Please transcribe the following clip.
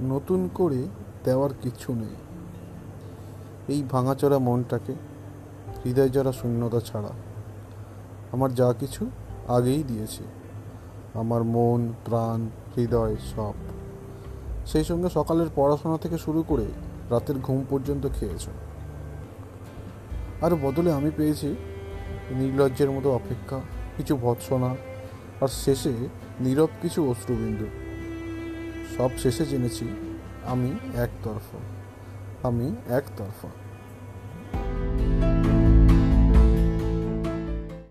নতুন করে দেওয়ার কিছু নেই। এই ভাঙাচোরা মনটাকে, হৃদয় জরা শূন্যতা ছাড়া। আমার যা কিছু আগেই দিয়েছি। আমার মন, প্রাণ, হৃদয় সব। সেই সঙ্গে সকালের পড়াশোনা থেকে শুরু করে রাতের ঘুম পর্যন্ত খেয়েছ। আর বদলে আমি পেয়েছি নির্লজ্জের মতো অপেক্ষা, কিছু ভৎসনা, আর শেষে নীরব কিছু অশ্রুবিন্দু। সব শেষে জেনেছি আমি একতরফা। আমি একতরফা।